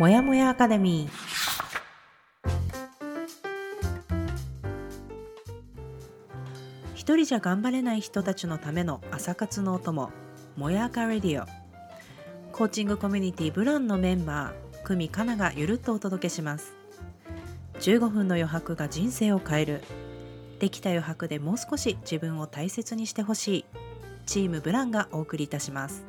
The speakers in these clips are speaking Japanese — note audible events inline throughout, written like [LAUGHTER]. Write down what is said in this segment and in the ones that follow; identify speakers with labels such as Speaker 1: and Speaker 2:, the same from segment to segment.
Speaker 1: もやもやアカデミー。一人じゃ頑張れない人たちのための朝活のお供もやかレディオ。コーチングコミュニティブランのメンバー久美かながゆるっとお届けします。15分の余白が人生を変える。できた余白でもう少し自分を大切にしてほしい。チームブランがお送りいたします。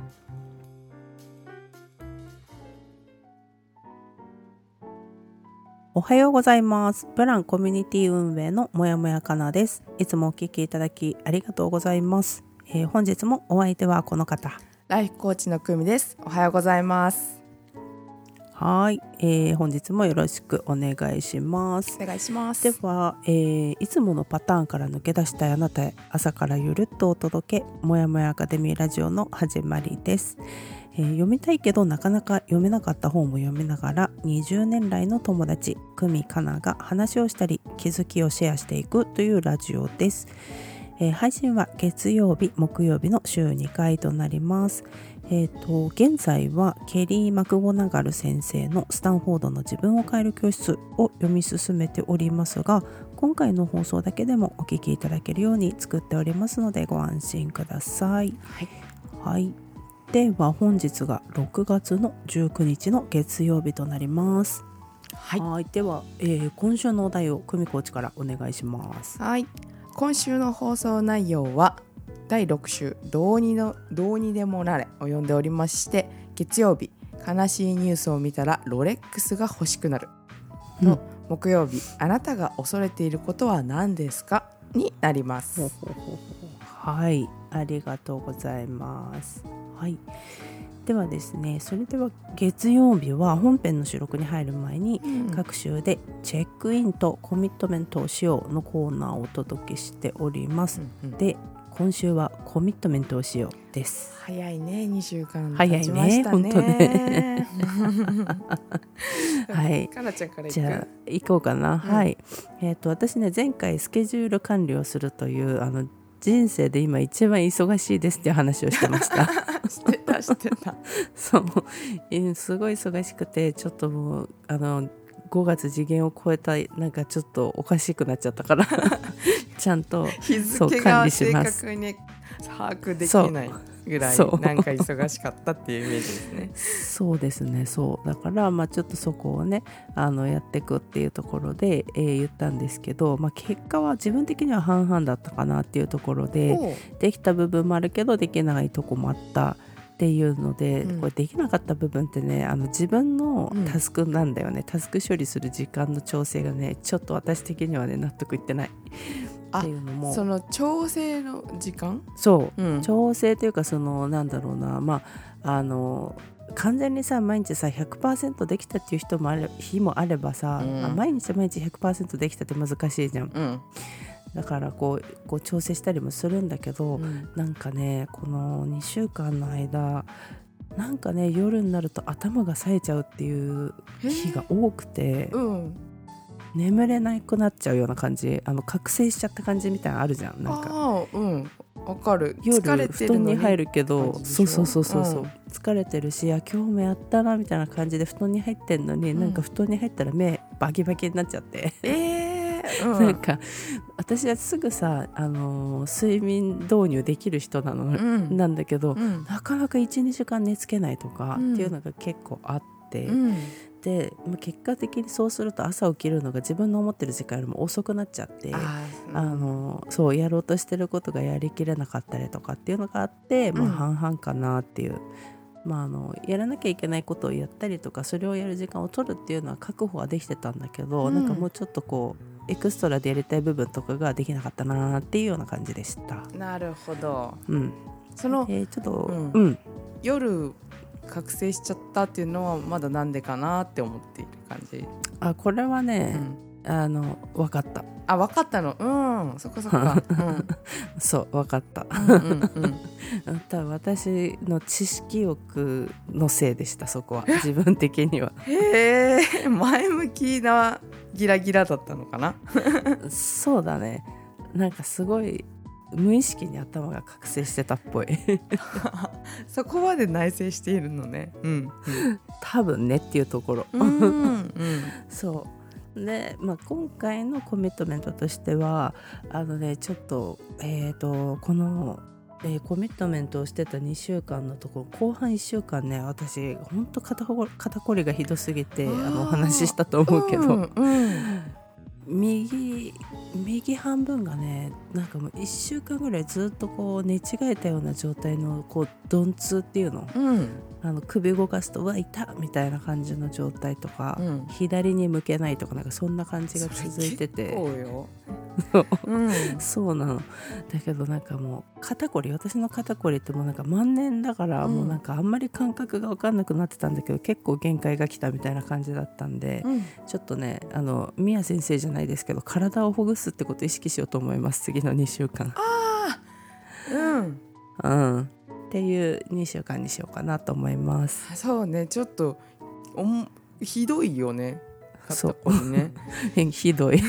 Speaker 1: おはようございます。ブランコミュニティ運営のもやもやかなです。いつもお聞きいただきありがとうございます。えー本日もお相手はこの方。
Speaker 2: ライフコーチの久美です。おはようございます。
Speaker 1: はい、えー本日もよろしくお願いします。
Speaker 2: お願いします。
Speaker 1: では、えーいつものパターンから抜け出したいあなたへ朝からゆるっとお届けもやもやアカデミーラジオの始まりです、えー読みたいけどなかなか読めなかった本も読みながら20年来の友達久美かなが話をしたり気づきをシェアしていくというラジオです、えー配信は月曜日木曜日の週2回となりますえー、と現在はケリー・マクゴナガル先生の「スタンフォードの自分を変える教室」を読み進めておりますが今回の放送だけでもお聞きいただけるように作っておりますのでご安心ください。
Speaker 2: はい。
Speaker 1: はい、では本日が6月の19日の月曜日となります。
Speaker 2: はい。
Speaker 1: では、えー今週のお題を久美コーチからお願いします。
Speaker 2: はい。今週の放送内容は第6週どうにのどうにでもなれを読んでおりまして、月曜日悲しいニュースを見たらロレックスが欲しくなる。
Speaker 1: うん
Speaker 2: と木曜日あなたが恐れていることは何ですか？になります。
Speaker 1: はい、ありがとうございます。はい。ではですね、それでは月曜日は本編の収録に入る前に、
Speaker 2: うん
Speaker 1: 各週でチェックインとコミットメントをしようのコーナーをお届けしております。
Speaker 2: うんうん
Speaker 1: で、今週はコミットメントをしようです。
Speaker 2: 早いね2週間
Speaker 1: 早いね
Speaker 2: 経ちましたね。
Speaker 1: ほんとね [LAUGHS] はい
Speaker 2: かなちゃんから
Speaker 1: じゃあ行こうかな、
Speaker 2: うん
Speaker 1: はいえっ、と私ね前回スケジュール管理をするというあの人生で今一番忙しいですっていう話をしてました。[LAUGHS]
Speaker 2: 知ってた知ってた。
Speaker 1: そう。えすごい忙しくてちょっともうあの5月次元を超えたなんかちょっとおかしくなっちゃったから。[LAUGHS] ちゃんと
Speaker 2: 日
Speaker 1: そう
Speaker 2: 付
Speaker 1: 管理し
Speaker 2: が正確に把握できないぐらいなんか忙しかったっていうイメージですね。[LAUGHS]
Speaker 1: そうですねそう。だからまあちょっとそこをねあのやっていくっていうところで、えー言ったんですけど、まあ、結果は自分的には半々だったかなっていうところでできた部分もあるけどできないとこもあったっていうので、
Speaker 2: うん。
Speaker 1: これできなかった部分ってねあの自分の
Speaker 2: うん。
Speaker 1: タスクなんだよね、タスク処理する時間の調整がねちょっと私的にはね納得いってないっていうのも。
Speaker 2: その調整の時間、
Speaker 1: そう。
Speaker 2: うん。
Speaker 1: 調整というかそのなんだろうな。まああの完全にさ毎日さ100%できたっていう人もある日もあればさ、
Speaker 2: うん。
Speaker 1: まあ毎日毎日100%できたって難しいじゃん。
Speaker 2: うん。
Speaker 1: だからこうこう調整したりもするんだけど、
Speaker 2: うん。
Speaker 1: なんかねこの2週間の間なんかね夜になると頭が冴えちゃうっていう日が多くて。
Speaker 2: うん、
Speaker 1: 眠れなくなっちゃうような感じあの覚醒しちゃった感じみたいなのあるじゃんなんか。
Speaker 2: ああうんわかる。
Speaker 1: 夜
Speaker 2: 疲れて
Speaker 1: 布団に入るけどそうそうそうそうそう、
Speaker 2: うん。
Speaker 1: 疲れてるしあ今日もやったなみたいな感じで布団に入ってんのに、
Speaker 2: うん。
Speaker 1: なんか布団に入ったら目バキバキになっちゃって、
Speaker 2: えーうん、[LAUGHS]
Speaker 1: なんか私はすぐさ、あのー睡眠導入できる人なの、
Speaker 2: うん。
Speaker 1: なんだけど、
Speaker 2: うん。
Speaker 1: なかなか12時間寝つけないとか
Speaker 2: うん
Speaker 1: っていうのが結構あって、
Speaker 2: うん。
Speaker 1: でまあ結果的にそうすると朝起きるのが自分の思ってる時間よりも遅くなっちゃって。
Speaker 2: あー
Speaker 1: あのそうやろうとしてることがやりきれなかったりとかっていうのがあって、まあ、
Speaker 2: うん
Speaker 1: 半々かなっていう、まあ、あのやらなきゃいけないことをやったりとかそれをやる時間を取るっていうのは確保はできてたんだけど、
Speaker 2: うん。
Speaker 1: なんかもうちょっとこうエクストラでやりたい部分とかができなかったなっていうような感じでした。
Speaker 2: なるほど。
Speaker 1: うん、
Speaker 2: その
Speaker 1: えーちょっと、
Speaker 2: うん。
Speaker 1: うん。
Speaker 2: 夜覚醒しちゃったっていうのはまだなんでかなって思っている感じ、
Speaker 1: あこれは
Speaker 2: う
Speaker 1: ね、
Speaker 2: ん、
Speaker 1: あの分かった。
Speaker 2: あ分かったの？うん。そっかそっか、[LAUGHS] うん。
Speaker 1: そう分かった。
Speaker 2: うんうんうん。[LAUGHS]
Speaker 1: 多分私の知識欲のせいでしたそこは。自分的には。
Speaker 2: へえ。前向きなギラギラだったのかな？[LAUGHS]
Speaker 1: そうだね。なんかすごい無意識に頭が覚醒してたっぽい。[LAUGHS]
Speaker 2: そこまで内省しているのね。うん。
Speaker 1: 多分ねっていうところ、
Speaker 2: うん。うん。[LAUGHS]
Speaker 1: そう。で、まあ、今回のコミットメントとしてはあのねちょっとえっ、とこのえーコミットメントをしてた2週間のところ後半1週間ね私ほんと肩こ肩こりがひどすぎてあのお話ししたと思うけど、
Speaker 2: うん。うん
Speaker 1: 右右半分がねなんかもう1週間ぐらいずっとこう寝違えたような状態のこう鈍痛っていうの。
Speaker 2: うん。
Speaker 1: あの首動かすと「うわ痛っ!」みたいな感じの状態とか、
Speaker 2: うん。
Speaker 1: 左に向けないとかなんかそんな感じが続いてて。
Speaker 2: そうよ。
Speaker 1: そう。
Speaker 2: うん。
Speaker 1: そうなの。だけどなんかもう肩こり私の肩こりってもうなんか万年だから
Speaker 2: うん。
Speaker 1: もうなんかあんまり感覚が分かんなくなってたんだけど結構限界が来たみたいな感じだったんで
Speaker 2: うん。
Speaker 1: ちょっとねあの宮先生じゃないですけど体をほぐすってことを意識しようと思います。次の2週間。
Speaker 2: ああうん。
Speaker 1: うんっていう2週間にしようかなと思います。
Speaker 2: そうねちょっとおもひどいよね。
Speaker 1: そう。
Speaker 2: ね。[LAUGHS]
Speaker 1: ひどい。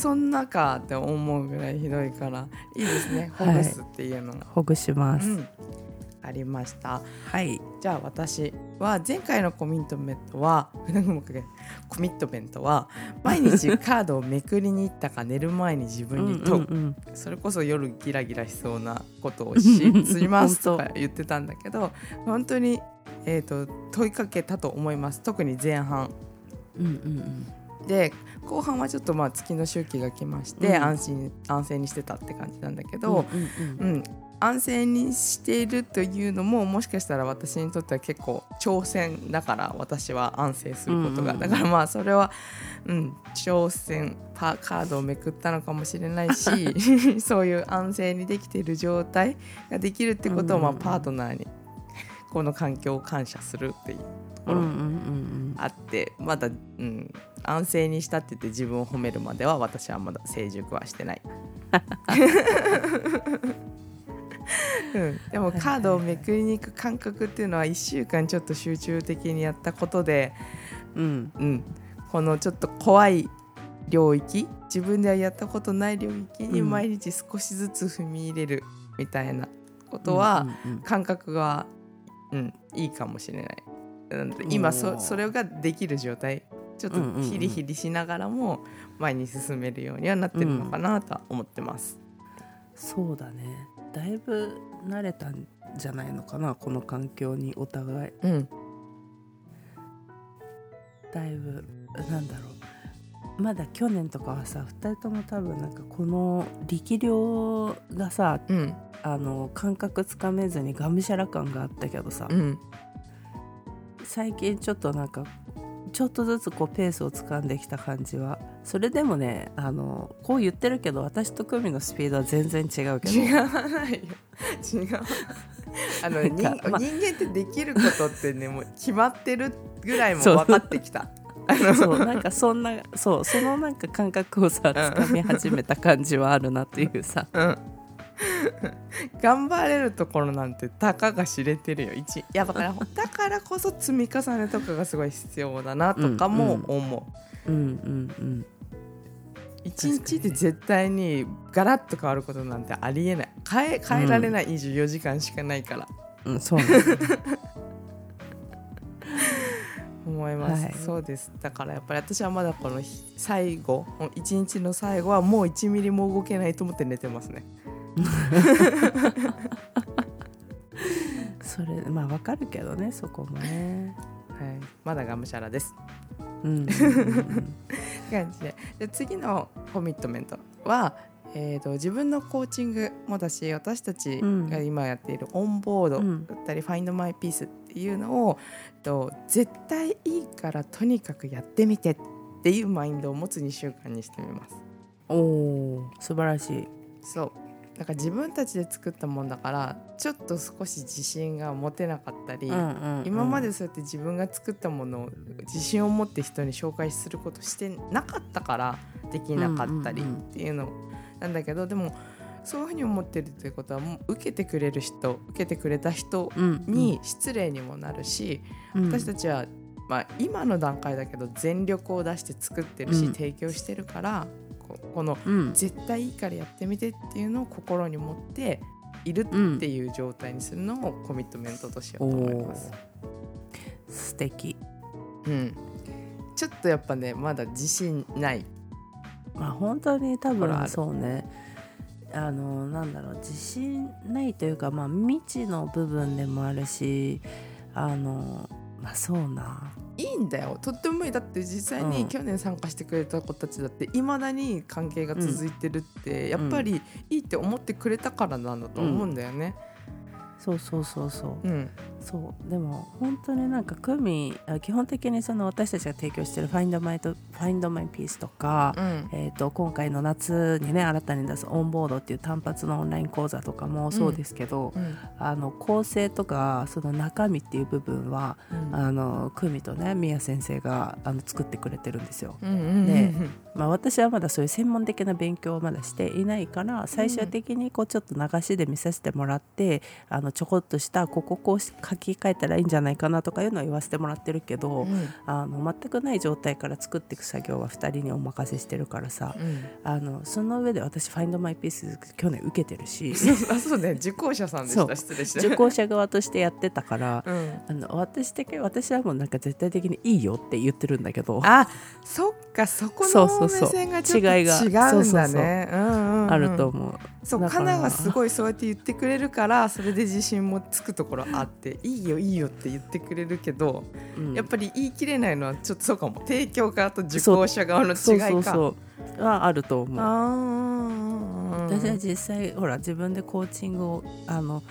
Speaker 2: そんなかって思うぐらいひどいからいいですね。ほ
Speaker 1: はい。
Speaker 2: ぐすっていうのが、
Speaker 1: ほぐします、
Speaker 2: うんありました。
Speaker 1: はい。
Speaker 2: じゃあ私は前回のコミットメントは [LAUGHS] コミットメントは毎日カードをめくりに行ったか寝る前に自分に問う,、
Speaker 1: うんうん。
Speaker 2: それこそ夜ギラギラしそうなことをししますとか言ってたんだけど本当に、えー、と問いかけたと思います。特に前半。
Speaker 1: うんうん
Speaker 2: で後半はちょっとまあ月の周期が来まして、
Speaker 1: うん。
Speaker 2: 安心安静にしてたって感じなんだけ
Speaker 1: うん
Speaker 2: ど、
Speaker 1: うんうん。
Speaker 2: うん。安静にしているというのももしかしたら私にとっては結構挑戦だから私は安静することが、
Speaker 1: うんうん。
Speaker 2: だからまあそれは、うん、挑戦パカードをめくったのかもしれないし [LAUGHS] そういう安静にできている状態ができるってことを、まあ、パートナーにこの環境を感謝するっていうところ
Speaker 1: うんうんうん
Speaker 2: あってまだ、うん、安静にしたって言って自分を褒めるまでは私はまだ成熟はしてない。[LAUGHS] うん、でもカードをめくりに行く感覚っていうのは1週間ちょっと集中的にやったことで、
Speaker 1: うん。
Speaker 2: うん、このちょっと怖い領域自分ではやったことない領域に
Speaker 1: うん。
Speaker 2: 毎日少しずつ踏み入れるみたいなことは、
Speaker 1: うんうん。
Speaker 2: 感覚が、うん、いいかもしれない。今そそれができる状態。ちょっと
Speaker 1: うんうんうん。
Speaker 2: ヒリヒリしながらも前に進めるようにはなってるのかなとは思ってます。
Speaker 1: そうだね。だいぶ慣れたんじゃないのかなこの環境にお互い。
Speaker 2: うん、
Speaker 1: だいぶなんだろう。まだ去年とかはさ2人とも多分なんかこの力量がさ
Speaker 2: うん、
Speaker 1: あの感覚つかめずにがむしゃら感があったけどさ、
Speaker 2: うん、
Speaker 1: 最近ちょっとなんかちょっとずつこうペースをつかんできた感じは。それでもねあのこう言ってるけど私と久美のスピードは全然違うけど。
Speaker 2: 違わないよ。違うあの
Speaker 1: まあ。
Speaker 2: 人間ってできることってねもう決まってるぐらいも分かってきた。
Speaker 1: そうなんかそんなそうそのなんか感覚をさつかみ始めた感じはあるなっていうさ。
Speaker 2: うん [LAUGHS] 頑張れるところなんてたかが知れてるよ。一いやだから [LAUGHS] だからこそ積み重ねとかがすごい必要だなとかも思う。
Speaker 1: うんうん
Speaker 2: 一日で絶対にガラッと変わることなんてありえない。変え変えられない24時間しかないから、
Speaker 1: うん。うんそう [LAUGHS]
Speaker 2: 思います、
Speaker 1: はい。
Speaker 2: そうです。だからやっぱり私はまだこの日最後一日の最後はもう1ミリも動けないと思って寝てますね [LAUGHS]
Speaker 1: それまあわかるけどねそこもね。
Speaker 2: はい。まだがむしゃらです。
Speaker 1: うん。うんうん
Speaker 2: 感じで。で次のコミットメントは、えー、と自分のコーチングもだし私たちが今やっているオンボード
Speaker 1: うん
Speaker 2: だったり、ファインドマイピースっていうのを、と絶対いいからとにかくやってみてっていうマインドを持つ2週間にしてみます。
Speaker 1: おお素晴らしい。
Speaker 2: そうだから自分たちで作ったもんだからちょっと少し自信が持てなかったり、
Speaker 1: うんうんうん。
Speaker 2: 今までそうやって自分が作ったものを自信を持って人に紹介することしてなかったからできなかったりっ
Speaker 1: うんうんうん。
Speaker 2: ていうのなんだけどでもそういうふうに思ってるということはもう受けてくれる人受けてくれた人
Speaker 1: うん。
Speaker 2: に失礼にもなるし、
Speaker 1: うん。
Speaker 2: 私たちは、まあ、今の段階だけど全力を出して作ってるし、
Speaker 1: うん。
Speaker 2: 提供してるからここの
Speaker 1: うん。
Speaker 2: 絶対いいからやってみてっていうのを心に持っているっていう状態にするのもコミットメントとしようと思います。
Speaker 1: 素敵。
Speaker 2: うん、ちょっとやっぱねまだ自信ない。
Speaker 1: まあ本当に多分そうね。あのなんだろう自信ないというかまあ未知の部分でもあるしあのまあそうない
Speaker 2: いんだよ。とってもいい。だって実際
Speaker 1: うん。
Speaker 2: に去年参加してくれた子たちだっていまだに関係が続いてるって、やっぱりいいって思ってくれたからなんだと思うんだよね。
Speaker 1: そうそうそうそう。
Speaker 2: うん
Speaker 1: そう。でも本当になんかクミあ基本的にその私たちが提供してる「Find My, と Find My Piece」とか、
Speaker 2: うん。
Speaker 1: えー、と今回の夏にね新たに出す「オンボード」っていう単発のオンライン講座とかもそうですけど、
Speaker 2: うん。
Speaker 1: あの構成とかその中身っていう部分はあのクミとねミヤ先生があの作ってくれてるんですよ。でまあ、私はまだそういう専門的な勉強をまだしていないから最終的にこうちょっと流しで見させてもらって、あのちょこっとしたこここうし書き換えたらいいんじゃないかなとかいうのは言わせてもらってるけど、
Speaker 2: うん。
Speaker 1: あの全くない状態から作っていく作業は2人にお任せしてるからさ、
Speaker 2: うん。
Speaker 1: あのその上で私「Find My Piece」去年受けてるし
Speaker 2: あ [LAUGHS] そうね。受講者さんでした。失礼し
Speaker 1: 受講者側としてやってたから。
Speaker 2: うん。
Speaker 1: あの私的私はもうなんか絶対的にいいよって言ってるんだけど。
Speaker 2: あそっか。そこの目線がちょっと
Speaker 1: 違
Speaker 2: うんだね。
Speaker 1: あると思う、
Speaker 2: そう
Speaker 1: だから。
Speaker 2: カナがすごいそうやって言ってくれるからそれで自信もつくところあっていいよいいよって言ってくれるけど、
Speaker 1: うん。
Speaker 2: やっぱり言い切れないのはちょっとそうかも。提供側と受講者側の違いか。
Speaker 1: そうそうそうはあると思う。私は実際ほら自分でコーチングをあの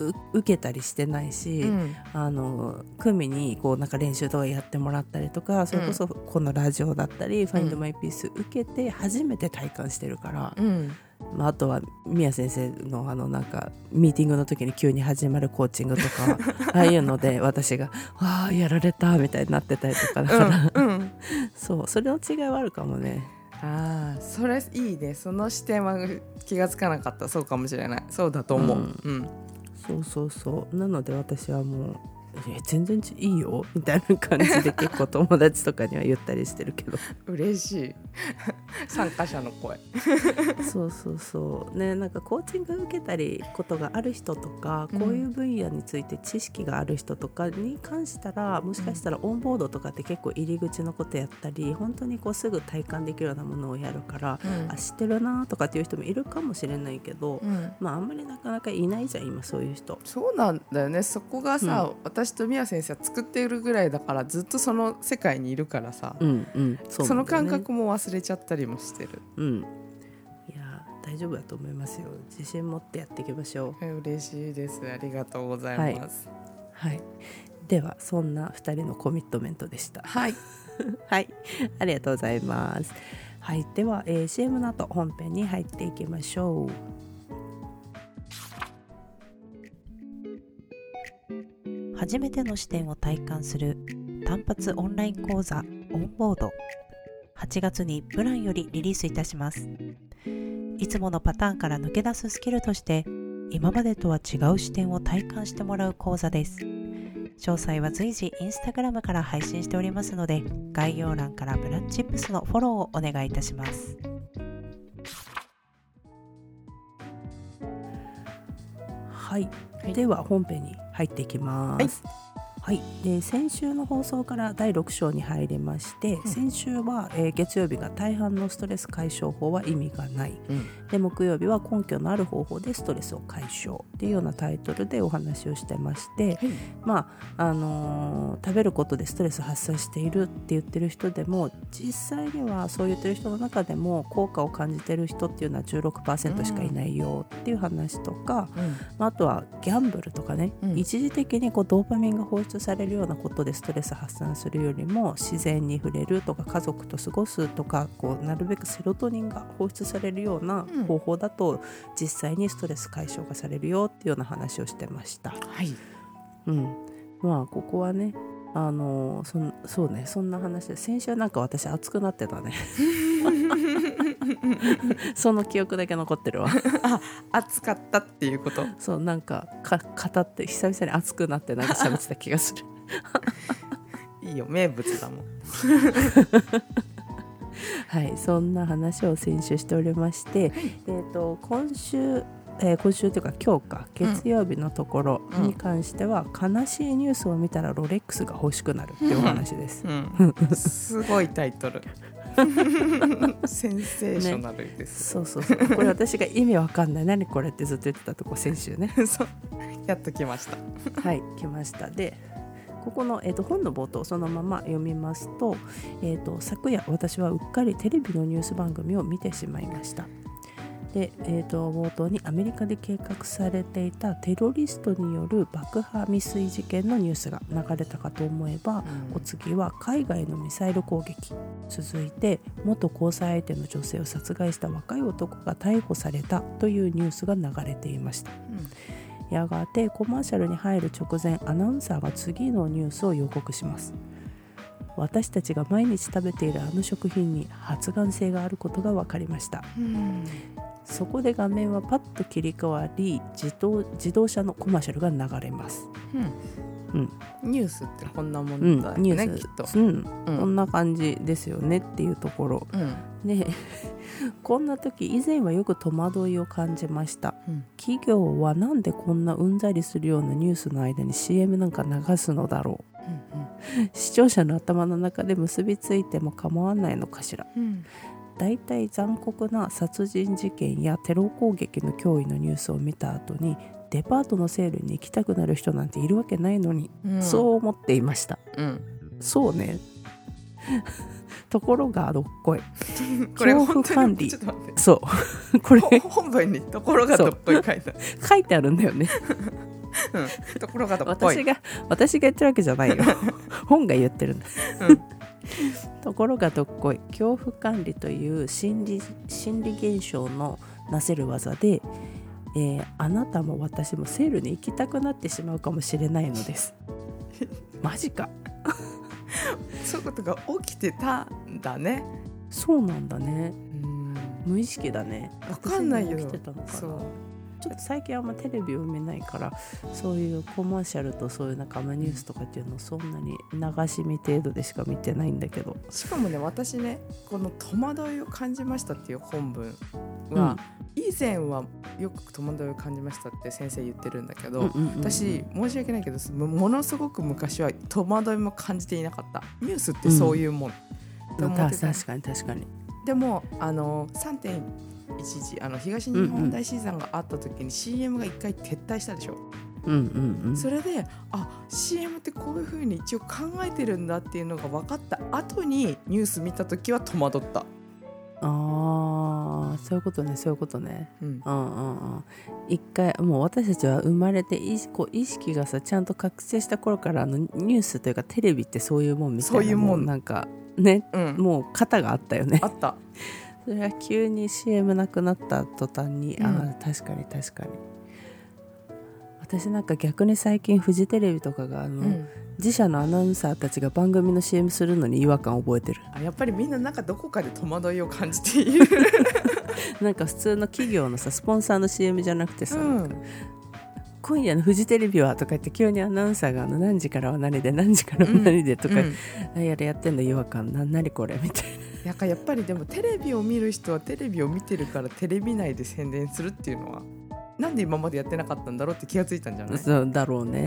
Speaker 1: う受けたりしてないし、
Speaker 2: うん。
Speaker 1: あの組にこうなんか練習とかやってもらったりとかそれこそこのラジオだったり「Find My Piece」受けて初めて体感してるから、
Speaker 2: うん
Speaker 1: まあ、あとは宮先生のあのなんかミーティングの時に急に始まるコーチングとか [LAUGHS] ああいうので私が「わあやられた」みたいになってたりとかだから、
Speaker 2: うんうん。
Speaker 1: そうそれの違いはあるかもね。
Speaker 2: ああそれいいね。その視点は気がつかなかった。そうかもしれない。そうだと思う、
Speaker 1: う
Speaker 2: うんん。
Speaker 1: そうそうそう。なので私はもう「え全然ちいいよ」みたいな感じで結構友達とかには言ったりしてるけど。[LAUGHS]
Speaker 2: 嬉しい。参加者の声。
Speaker 1: そうそうそう。ねなんかコーチング受けたりことがある人とか
Speaker 2: うん。
Speaker 1: こういう分野について知識がある人とかに関したら、もしかしたらオンボードとかって結構入り口のことやったり本当にこうすぐ体感できるようなものをやるから、あ知ってるなとかっていう人もいるかもしれないけど、
Speaker 2: うん。
Speaker 1: まああんまりなかなかいないじゃん今そういう人。
Speaker 2: そうなんだよね。そこがさ、私と宮先生は作っているぐらいだからずっとその世界にいるからさ、
Speaker 1: うんうん、そう
Speaker 2: その感覚も忘れちゃったりもしてる。
Speaker 1: うん、いや大丈夫だと思いますよ。自信持ってやっていきましょう。
Speaker 2: え嬉しいです。ありがとうございます。
Speaker 1: はい。ではそんな2人のコミットメントでした。
Speaker 2: はい、[LAUGHS]
Speaker 1: はい。ありがとうございます。はい。では、えー CM の後本編に入っていきましょう初めての視点を体感する単発オンライン講座オンボード。8月にプランよりリリースいたします。いつものパターンから抜け出すスキルとして今までとは違う視点を体感してもらう講座です。詳細は随時インスタグラムから配信しておりますので概要欄からブラッチップスのフォローをお願いいたします。はい、
Speaker 2: はい。
Speaker 1: では本編に入っていきます。はい、で先週の放送から第6章に入りまして、
Speaker 2: ん。
Speaker 1: 先週は、えー月曜日が大半のストレス解消法は意味がない。
Speaker 2: うん。
Speaker 1: で木曜日は根拠のある方法でストレスを解消っていうようなタイトルでお話をしてまして、まああのー食べることでストレス発散しているって言ってる人でも実際にはそう言ってる人の中でも効果を感じてる人っていうのは16%しかいないよっていう話とか、まああとはギャンブルとかね、
Speaker 2: うん。
Speaker 1: 一時的にこうドーパミンが放出されるようなことでストレス発散するよりも自然に触れるとか家族と過ごすとかこうなるべくセロトニンが放出されるような
Speaker 2: うん。
Speaker 1: 方法だと実際にストレス解消がされるよっていうような話をしてました。
Speaker 2: はい。
Speaker 1: うん、まあここはねあのそんそうねそんな話で先週なんか私熱くなってたね [LAUGHS] その記憶だけ残ってるわ。[LAUGHS]
Speaker 2: 暑かったっていうこと？
Speaker 1: そうなんかか語って久々に熱くなってなんか喋ってた気がする。
Speaker 2: いいよ名物だもん。[LAUGHS]
Speaker 1: はい、そんな話を先週しておりまして、えー、と今週、えー今週というか今日か月曜日のところに関しては、悲しいニュースを見たらロレックスが欲しくなるっていうお話です。
Speaker 2: うん、[LAUGHS] すごいタイトルセンセーショナルです、
Speaker 1: そうそうそう。これ私が意味わかんない。何これってずっと言ってたとこ先週ね。
Speaker 2: そう。やっときました。
Speaker 1: はい来ました。でここの、えー、と本の冒頭そのまま読みますと,、えー、と昨夜私はうっかりテレビのニュース番組を見てしまいましたで、えー、と冒頭にアメリカで計画されていたテロリストによる爆破未遂事件のニュースが流れたかと思えば、
Speaker 2: うん。
Speaker 1: お次は海外のミサイル攻撃。続いて元交際相手の女性を殺害した若い男が逮捕されたというニュースが流れていました。やがてコマーシャルに入る直前アナウンサーが次のニュースを予告します。私たちが毎日食べているあの食品に発がん性があることが分かりました。
Speaker 2: うん
Speaker 1: そこで画面はパッと切り替わり自動自動車のコマーシャルが流れます。うん。
Speaker 2: ニュースってこんなも
Speaker 1: うんん
Speaker 2: だよ
Speaker 1: ニュー
Speaker 2: ねきっと。
Speaker 1: ス、うん、
Speaker 2: うん。
Speaker 1: こんな感じですよねっていうところ。
Speaker 2: うん。
Speaker 1: で [LAUGHS] こんな時以前はよく戸惑いを感じました。
Speaker 2: うん。
Speaker 1: 企業はなんでこんなうんざりするようなニュースの間に CM なんか流すのだろう。[LAUGHS] 視聴者の頭の中で結びついても構わないのかしら。
Speaker 2: うん
Speaker 1: だいたい残酷な殺人事件やテロ攻撃の脅威のニュースを見た後にデパートのセールに行きたくなる人なんているわけないのに、
Speaker 2: うん。
Speaker 1: そう思っていました。
Speaker 2: うん。
Speaker 1: そうね。ところがどっこい。[LAUGHS]
Speaker 2: これ
Speaker 1: 恐怖
Speaker 2: 本当
Speaker 1: 管理そう。これ。
Speaker 2: ほ本文に？ところがどっこい書いてある。
Speaker 1: 書いてあるんだよね
Speaker 2: うん。ところがどっこい。
Speaker 1: 私が私が言ってるわけじゃないよ。[LAUGHS] 本が言ってるんだ。
Speaker 2: うん。
Speaker 1: ところがどっこい。恐怖管理という心理心理現象のなせる技で、えーあなたも私もセールに行きたくなってしまうかもしれないのです。[LAUGHS] マジか。
Speaker 2: そういうことが起きてたんだね。
Speaker 1: そうなんだね。
Speaker 2: うん。
Speaker 1: 無意識だね。
Speaker 2: わかんないよ。
Speaker 1: 起きてたのかな。
Speaker 2: そう
Speaker 1: ちょっと最近あんまテレビを見ないからそういうコマーシャルとそういうなんかあんまニュースとかっていうのをそんなに流し見程度でしか見てないんだけど。
Speaker 2: しかもね私ねこの戸惑いを感じましたっていう本文は、以前はよく戸惑いを感じましたって先生言ってるんだけど、
Speaker 1: うんうんうんうん。
Speaker 2: 私申し訳ないけどもものすごく昔は戸惑いも感じていなかった。ニュースってそういうもん、って思
Speaker 1: まあ
Speaker 2: ってた
Speaker 1: 確かに確かに。
Speaker 2: でもあの3.11あの東日本大震災があった時に CM が一回撤退したでしょ、
Speaker 1: うんうんうん。
Speaker 2: それであ CM ってこういう風に一応考えてるんだっていうのが分かった後にニュース見た時は戸惑った、
Speaker 1: ああそういうことねそういうことね。
Speaker 2: うん。
Speaker 1: うんうんうん。一回もう私たちは生まれて意識こう意識がさちゃんと覚醒した頃からあのニュースというかテレビってそういうもんみたいな
Speaker 2: そういうもん。
Speaker 1: なんかね
Speaker 2: うん、
Speaker 1: もう型があったよね。
Speaker 2: あった
Speaker 1: それが急に CM なくなった途端に、
Speaker 2: うん。
Speaker 1: ああ確かに確かに。私なんか逆に最近フジテレビとかがあの、
Speaker 2: うん。
Speaker 1: 自社のアナウンサーたちが番組の CM するのに違和感を覚えてる。
Speaker 2: あやっぱりみんななんかどこかで戸惑いを感じている、[LAUGHS]
Speaker 1: なんか普通の企業のさスポンサーの CM じゃなくてさ、
Speaker 2: うん、
Speaker 1: 今夜のフジテレビはとか言って急にアナウンサーがあの何時からは何で何時からは何でとか、
Speaker 2: うん。
Speaker 1: あやれやってんの違和感な何これみたい
Speaker 2: なんかやっぱりでもテレビを見る人はテレビを見てるからテレビ内で宣伝するっていうのはなんで今までやってなかったんだろうって気がついたんじゃな、
Speaker 1: ない？そうだろうね、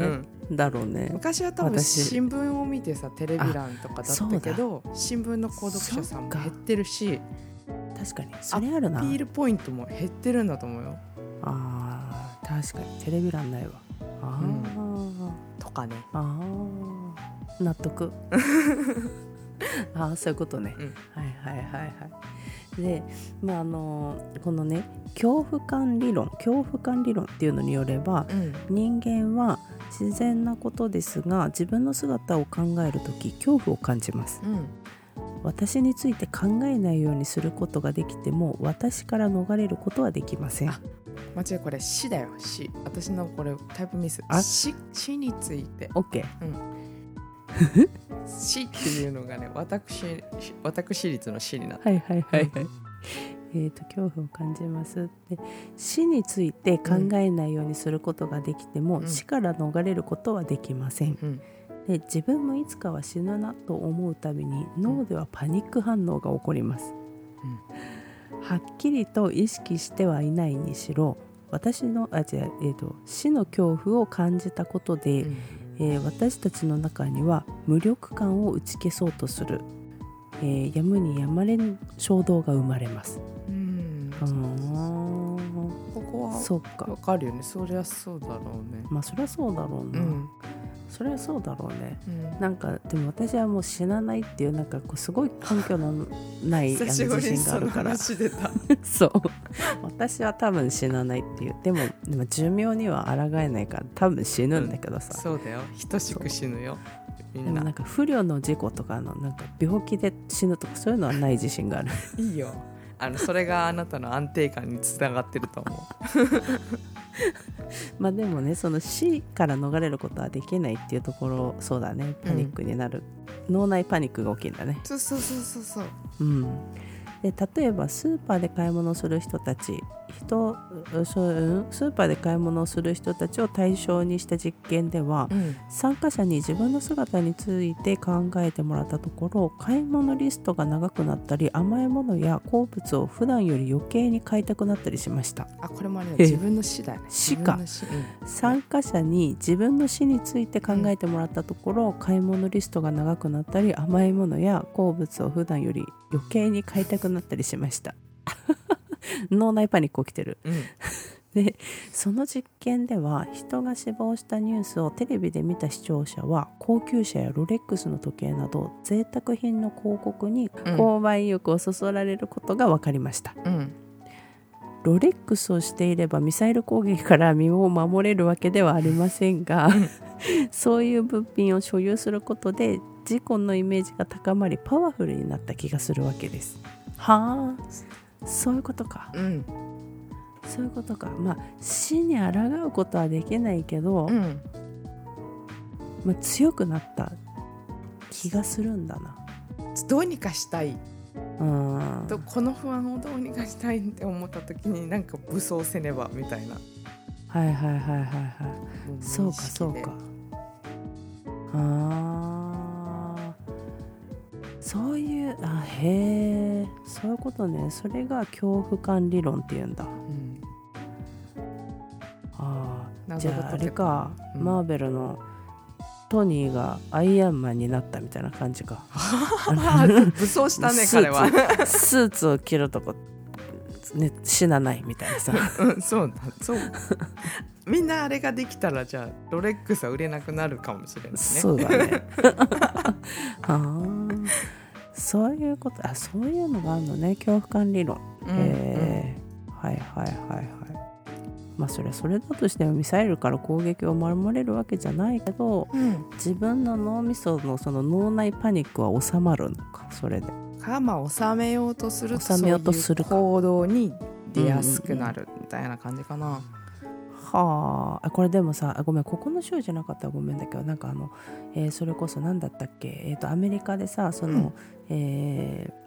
Speaker 2: うん、
Speaker 1: だろうね。
Speaker 2: 昔は多分
Speaker 1: 私
Speaker 2: 新聞を見てさテレビ欄とかだったけど新聞の購読者さんも減ってるし
Speaker 1: 確かにそれあるな。
Speaker 2: ピールポイントも減ってるんだと思うよ。
Speaker 1: あー確かにテレビ欄ないわ。あー、
Speaker 2: とかね。
Speaker 1: あー。納得 [LAUGHS] [LAUGHS] ああそういうことね、
Speaker 2: うん。
Speaker 1: はいはいはいはい。でまああのこのね恐怖感理論恐怖感理論っていうのによれば
Speaker 2: うん。
Speaker 1: 人間は自然なことですが自分の姿を考える時恐怖を感じます。
Speaker 2: うん。
Speaker 1: 私について考えないようにすることができても私から逃れることはできません。
Speaker 2: あ間違いこれ死だよ。死。私のこれタイプミス。
Speaker 1: あ
Speaker 2: 死死について。
Speaker 1: OK
Speaker 2: 死っていうのがね私私立の死になって。
Speaker 1: はいはいはい。はい。えー、と恐怖を感じます。で死について考えないようにすることができても、
Speaker 2: うん。
Speaker 1: 死から逃れることはできません。
Speaker 2: うん。
Speaker 1: で自分もいつかは死ぬなと思うたびに脳ではパニック反応が起こります、はっきりと意識してはいないにしろ私のあ違う、えーと死の恐怖を感じたことで、
Speaker 2: うん
Speaker 1: えー私たちの中には無力感を打ち消そうとする、えーやむにやまれぬ衝動が生まれます。
Speaker 2: うん。ここは
Speaker 1: そっか。
Speaker 2: わかるよね。そりゃそうだろうね。
Speaker 1: まあそりゃそうだろうな、
Speaker 2: うん
Speaker 1: そりゃそうだろうね。
Speaker 2: うん。
Speaker 1: なんかでも私はもう死なないっていうなんかこうすごい根拠のない自信があるから。[LAUGHS] そう。私は多分死なないっていう。でもでも寿命には抗えないから多分死ぬんだけどさ、
Speaker 2: そうだよ。等しく死ぬよ。みんな。
Speaker 1: でもなんか不慮の事故とかのなんか病気で死ぬとかそういうのはない自信がある。[LAUGHS]
Speaker 2: いいよ。あのそれがあなたの安定感につながってると思 [LAUGHS] [LAUGHS]
Speaker 1: まあでもねその死から逃れることはできないっていうところそうだねパニックになる、脳内パニックが起きるんだね。
Speaker 2: うそうそうそうそうそう。
Speaker 1: うん。で例えばスーパーで買い物をする人たち人そううんスーパーで買い物をする人たちを対象にした実験では
Speaker 2: うん。
Speaker 1: 参加者に自分の姿について考えてもらったところ買い物リストが長くなったり甘いものや好物を普段より余計に買いたくなったりしました。
Speaker 2: あこれもあれ自分の死だよね。
Speaker 1: 死か。
Speaker 2: うん。
Speaker 1: 参加者に自分の死について考えてもらったところ、買い物リストが長くなったり甘いものや好物を普段より余計に買いたくなったりしました脳内パニック起きてる。
Speaker 2: うん。[LAUGHS]
Speaker 1: でその実験では人が死亡したニュースをテレビで見た視聴者は高級車やロレックスの時計など贅沢品の広告に
Speaker 2: うん。
Speaker 1: 購買意欲をそそられることが分かりました、
Speaker 2: うん。
Speaker 1: ロレックスをしていればミサイル攻撃から身を守れるわけではありませんが [LAUGHS] そういう物品を所有することで事故のイメージが高まりパワフルになった気がするわけです。はあそういうことか。
Speaker 2: うん。
Speaker 1: そういうことか。まあ死に抗うことはできないけど、
Speaker 2: うん。
Speaker 1: まあ、強くなった気がするんだな。
Speaker 2: どうにかしたい。
Speaker 1: うん。
Speaker 2: とこの不安をどうにかしたいって思った時になんか武装せねばみたいな。
Speaker 1: はいはいはいはいはい。そうかそうか。あーそういうあへえそういうことね。それが恐怖感理論っていうんだ。
Speaker 2: うん。
Speaker 1: あー。じゃああれか、
Speaker 2: うん。
Speaker 1: マーベルのトニーがアイアンマンになったみたいな感じか。
Speaker 2: あ [LAUGHS] 武装したね彼は。
Speaker 1: スーツを着るとこ、ね、死なないみたいなさ。[LAUGHS]
Speaker 2: うんそうだ。そう。みんなあれができたらじゃあロレックスは売れなくなるかもしれないね。
Speaker 1: そうだね。[LAUGHS] あーそういうことあそういうのがあるのね。恐怖感理論。
Speaker 2: うん
Speaker 1: えーはいはいはいはい。まあそれはそれだとしてもミサイルから攻撃を守れるわけじゃないけど
Speaker 2: うん。うん
Speaker 1: 自分の脳みそのその脳内パニックは収まるのかそれで。
Speaker 2: かまあ収めようとすると
Speaker 1: 収めようとするか。
Speaker 2: そういう行動に出やすくなるみたいな感じかな、
Speaker 1: はあ。あこれでもさあごめん。ここの州じゃなかったらごめんだけどなんかあの、えーそれこそ何だったっけ、えー、とアメリカでさその、えー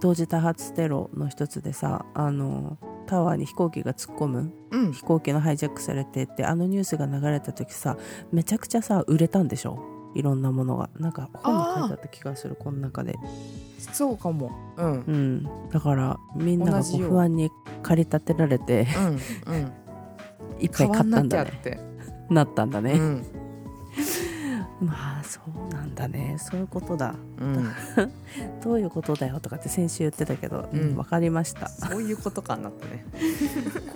Speaker 1: 同時多発テロの一つでさあのタワーに飛行機が突っ込む
Speaker 2: うん。
Speaker 1: 飛行機のハイジャックされてってあのニュースが流れた時さめちゃくちゃさ売れたんでしょ？いろんなものが。なんか本に書いてあった気がするこの中で。
Speaker 2: そうかも。うん。うん。
Speaker 1: うんだからみんながこう不安に駆り立てられて。
Speaker 2: うん。
Speaker 1: いっぱい買ったんだね。[LAUGHS] なったんだね、
Speaker 2: うん。[LAUGHS]
Speaker 1: まあそうなんだね。そういうことだ。
Speaker 2: うん、[LAUGHS]
Speaker 1: どういうことだよとかって先週言ってたけど、うん。
Speaker 2: うん
Speaker 1: 分かりました。
Speaker 2: そういうことかなってね。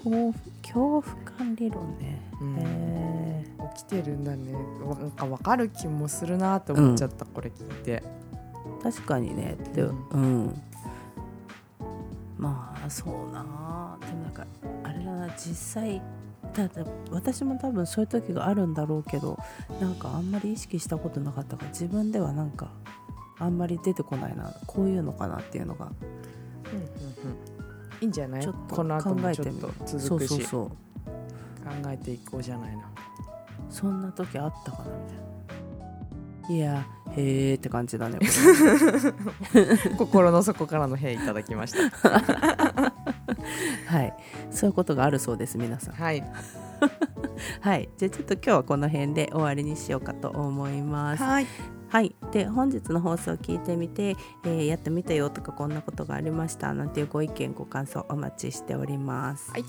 Speaker 1: こう恐怖感理論ね、
Speaker 2: うん。
Speaker 1: へ
Speaker 2: 起きてるんだね。わなんか分かる気もするなって思っちゃった、これ聞いて。
Speaker 1: ー確かにね。って
Speaker 2: う
Speaker 1: うん。ん、まあそうなでもなんかあれだな。実際ただ私も多分そういう時があるんだろうけどなんかあんまり意識したことなかったから自分ではなんかあんまり出てこないなこういうのかなっていうのが。
Speaker 2: うんうんうん。いいんじゃない？
Speaker 1: ちょっと
Speaker 2: この後
Speaker 1: 考
Speaker 2: もちょっと続くし。
Speaker 1: そうそうそう。
Speaker 2: 考えていこうじゃないの。
Speaker 1: そんな時あったかなみたいな。いやへーって感じだね [LAUGHS] [LAUGHS]
Speaker 2: 心の底からの「へい」いただきました
Speaker 1: ははい。そういうことがあるそうです皆さん。
Speaker 2: はい。[LAUGHS]
Speaker 1: はい。じゃあちょっと今日はこの辺で終わりにしようかと思います。
Speaker 2: はい。
Speaker 1: はい、で本日の放送を聞いてみて、えーやってみたよとかこんなことがありましたなんていうご意見ご感想お待ちしております。
Speaker 2: はい、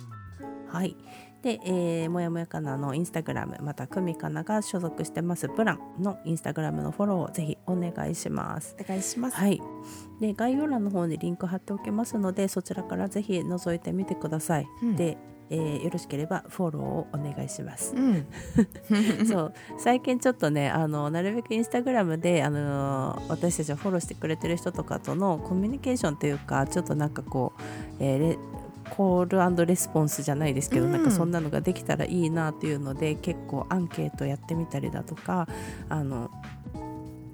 Speaker 1: はい。で、えーもやもやかなのインスタグラムまたくみかなが所属してます。プランのインスタグラムのフォローをぜひお願いします。
Speaker 2: お願いします。
Speaker 1: はい、で概要欄の方にリンク貼っておきますのでそちらからぜひ覗いてみてください。
Speaker 2: うん。
Speaker 1: で、えーよろしければフォローをお願いします。
Speaker 2: うん。[LAUGHS] [LAUGHS]
Speaker 1: そう。最近ちょっとねあのなるべくインスタグラムであの私たちをフォローしてくれてる人とかとのコミュニケーションというかちょっとなんかこう、えーレコールレスポンスじゃないですけど、
Speaker 2: うん。
Speaker 1: なんかそんなのができたらいいなっていうので結構アンケートやってみたりだとかあの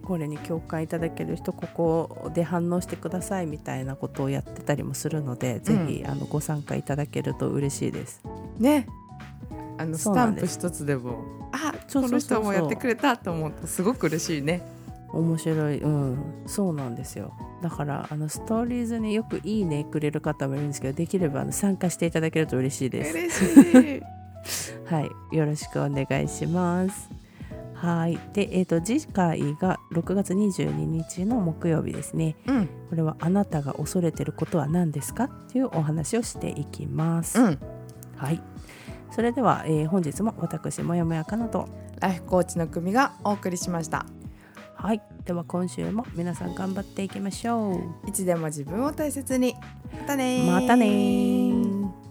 Speaker 1: これに共感いただける人ここで反応してくださいみたいなことをやってたりもするので、ぜひあのご参加いただけると嬉しいです。
Speaker 2: ね。あのスタンプ一つでもあこの人もやってくれたと思うとすごく嬉しいね
Speaker 1: 面白い。うん。そうなんですよ。だからあのストーリーズによく「いいね」くれる方もいるんですけどできればあの参加していただけると嬉しいです。
Speaker 2: 嬉しい
Speaker 1: はい。よろしくお願いします。はい。でえっ、と次回が6月22日の木曜日ですね。
Speaker 2: うん。
Speaker 1: これはあなたが恐れてることは何ですかっていうお話をしていきます、
Speaker 2: うん。
Speaker 1: はい。それでは、えー本日も私もやもやかなと。
Speaker 2: ライフコーチの組がお送りしました
Speaker 1: はい。では今週も皆さん頑張っていきましょう。
Speaker 2: いつでも自分を大切に。またねー。
Speaker 1: またねー